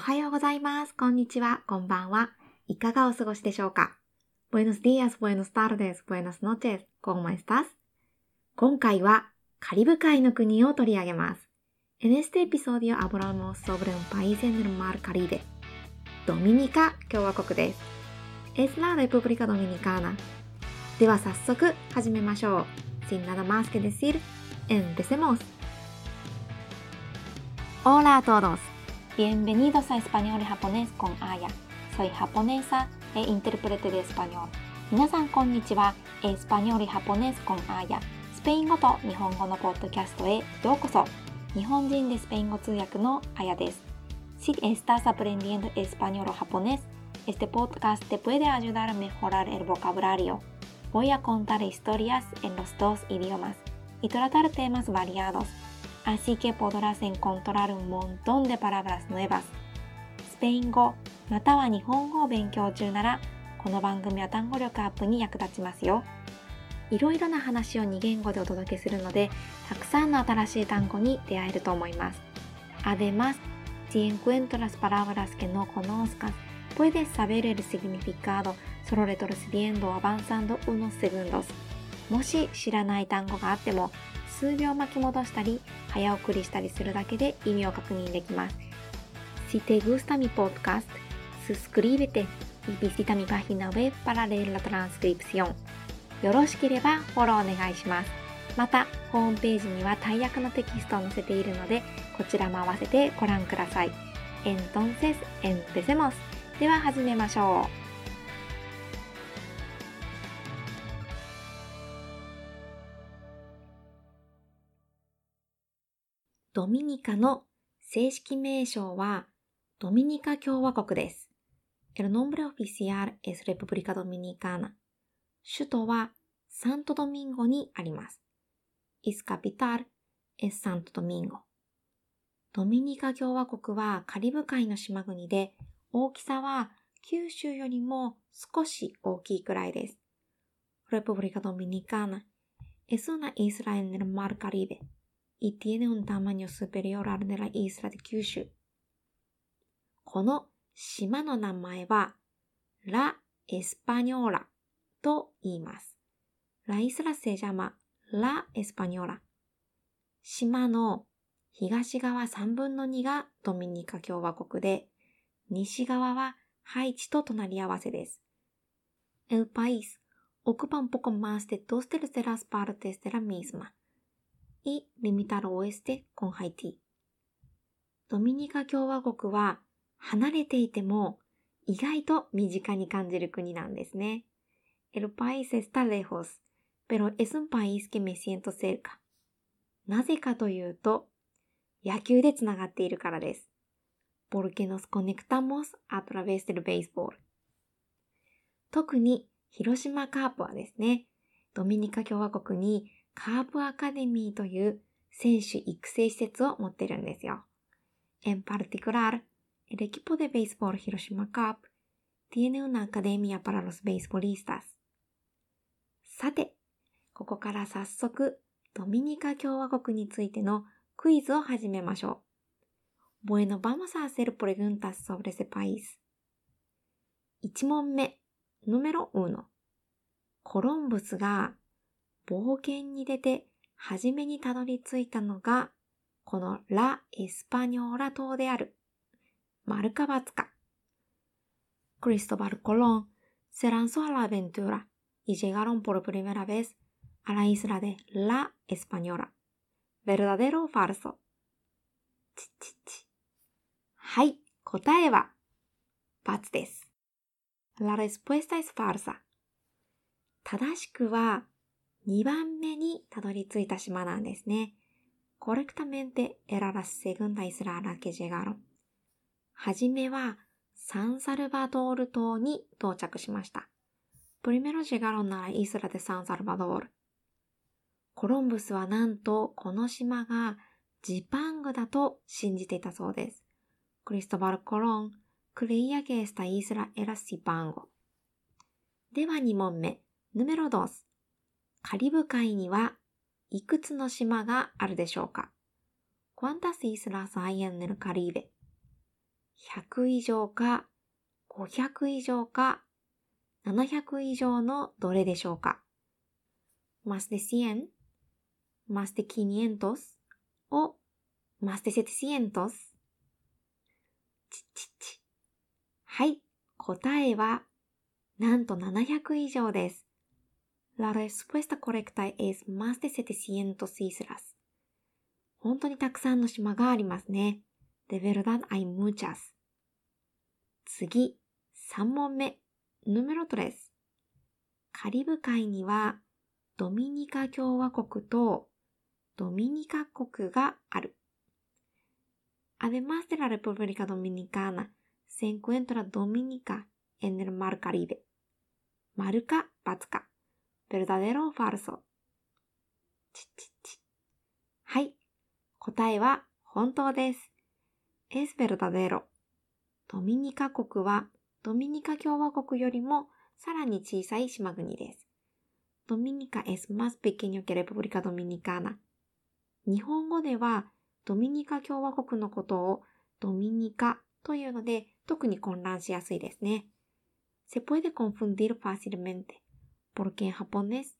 はようございます。こんにちは。こんばんは。いかがお過ごしでしょうか ?Buenos días, buenos tardes, buenas noches, ¿cómo estás? 今回はカリブ海の国を取り上げます。En este episodio hablamos sobre un país en el mar Caribe. ドミニカ共和国です。Es la República Dominicana. では早速始めましょう。Sin nada más que decir, empecemos. Hola a todos. Bienvenidos a Español y Japonés con Aya. Soy japonesa e intérprete de español. 皆さんこんにちは。エスパニョリハポネスコンアーヤ。スペイン語と日本語のポッドキャストへようこそ。日本人でスペイン語通訳のあやです。Si estás aprendiendo español o japonés, este podcast te puede ayudar a mejorar el vocabulario. Voy a contar historias en los dos idiomas y tratar temas variados. Así que podrás encontrar un montón de palabras nuevas. スペイン語または日本語を勉強中なら、この番組は単語力アップに役立ちますよ。いろいろな話を2言語でお届けするので、たくさんの新しい単語に出会えると思います。Además, si encuentras palabras que no conozcas, puedes saber el significado solo retrocediendo o avanzando unos segundos. もし知らない単語があっても、数秒巻き戻したり、早送りしたりするだけで意味を確認できます。Si te gusta mi podcast, suscríbete y visita mi página web para leer la transcripción. よろしければフォローお願いします。また、ホームページには大役のテキストを載せているので、こちらも合わせてご覧ください。Entonces, empecemos! では始めましょう。ドミニカの正式名称はドミニカ共和国です。El nombre oficial es República Dominicana. 首都はサントドミンゴにあります。Is capital es Santo Domingo. ドミニカ共和国はカリブ海の島国で大きさは九州よりも少し大きいくらいです。República Dominicana es una isla en el mar Caribe. Y tiene un tamaño superior al de la isla de Kyushu. この島の名前は、ラ・エスパニョーラと言います。La isla se llama La Española. 島の東側3分の2がドミニカ共和国で、西側はハイチと隣り合わせです。El país ocupa un poco más de dos terceras partes de la misma. Y limita al oeste con Haití。ドミニカ共和国は離れていても意外と身近に感じる国なんですね。El país está lejos, pero es un país que me siento cerca. なぜかというと、野球でつながっているからです。Porque nos conectamos a través del béisbol. 特に広島カープはですね、ドミニカ共和国にカープアカデミーという選手育成施設を持ってるんですよ。En particular, el equipo de béisbol Hiroshima Cup tiene una academia para los beisbolistas. さて、ここから早速、ドミニカ共和国についてのクイズを始めましょう。Bueno, vamos a hacer preguntas sobre ese país. 1問目、número 1。コロンブスが冒険に出て初めにたどり着いたのが、このラ・エスパニョーラ島である。丸か×か。Cristóbal Colón se lanzó a la aventura y llegaron por primera vez a la isla de La Española. ¿Verdadero o falso? ちちち。はい、答えは、×です。La respuesta es falsa. 正しくは、2番目にたどり着いた島なんですね。コレクタメンテエララスセグンダイスラーラケジェガロン。はじめはサンサルバドール島に到着しました。プリメロジェガロンならイスラでサンサルバドール。コロンブスはなんとこの島がジパングだと信じていたそうです。クリストバルコロン、クレイアゲスタイスラエラスイパング。では2問目。ヌメロドス。カリブ海にはいくつの島があるでしょうか？¿Cuántas islas hay en el Caribe? 100以上か500以上か700以上のどれでしょうか？más de 100, más de 500 o más de 700? ちちち。はい、答えはなんと700以上です。La respuesta correcta es más de 700 islas. 本当にたくさんの島がありますね。De verdad hay muchas. 次、3問目。número 3。カリブ海にはドミニカ共和国とドミニカ国がある。Además de la República Dominicana, se encuentra Dominica en el Mar Caribe. 丸か×か。Verdadero o falso? ちちち。はい。答えは本当です。es verdadero。ドミニカ国はドミニカ共和国よりもさらに小さい島国です。ドミニカ es más pequeño que República Dominicana。日本語ではドミニカ共和国のことをドミニカというので特に混乱しやすいですね。Se puede confundir fácilmente. Porque en japonés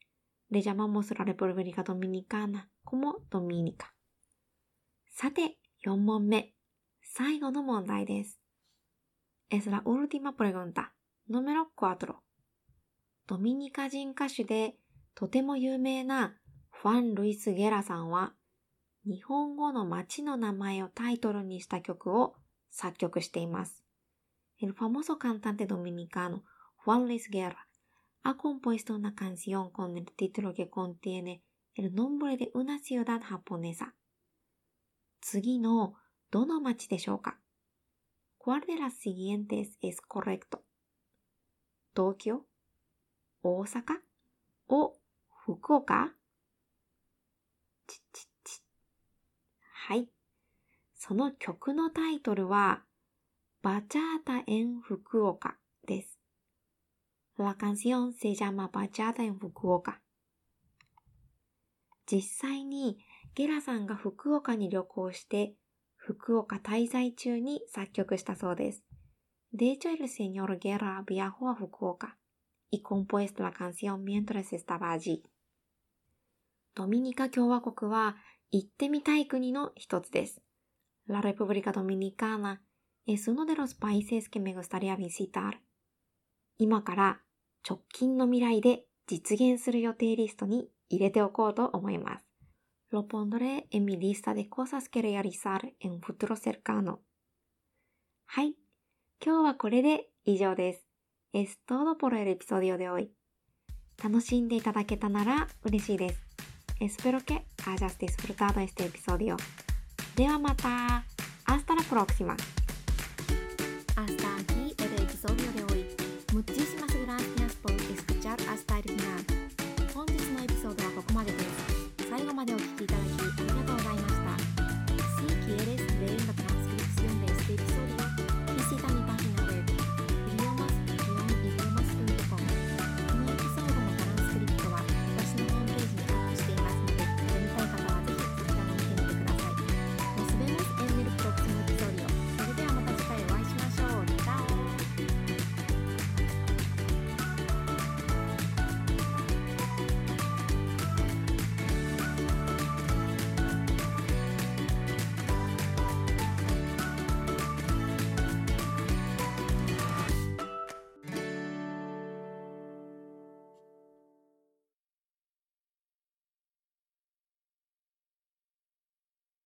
le llamamos la República Dominicana como Dominica. さて、4問目。最後の問題です。Es la última pregunta. Número 4. ドミニカ人歌手でとても有名なファン・ルイス・ゲラさんは日本語の街の名前をタイトルにした曲を作曲しています。El famoso cantante dominicano Juan Luis Guerra ha compuesto una canción con el título que contiene el nombre de una ciudad japonesa. 次のどの町でしょうか ¿Cuál de las siguientes es correcto? 東京大阪お福岡ちちち。はい。その曲のタイトルは、バチャータエン福岡です。La canción se llama Bachata en Fukuoka. 実際にゲラさんが福岡に旅行して福岡滞在中に作曲したそうです。De hecho, el señor Guerra viajó a Fukuoka y compuesto la canción mientras estaba allí. ドミニカ共和国は行ってみたい国の一つです。La República Dominicana es uno de los países que me gustaría visitar. 今から直近の未来で実現する予定リストに入れておこうと思います。Lo pondré en mi lista de cosas que realizar en futuro cercano. はい。今日はこれで以上です。Es todo por el episodio de hoy. 楽しんでいただけたなら嬉しいです。Espero que hayas disfrutado este episodio. ではまた。Hasta la próxima. Hasta aquí el episodio de hoy. Muchísimas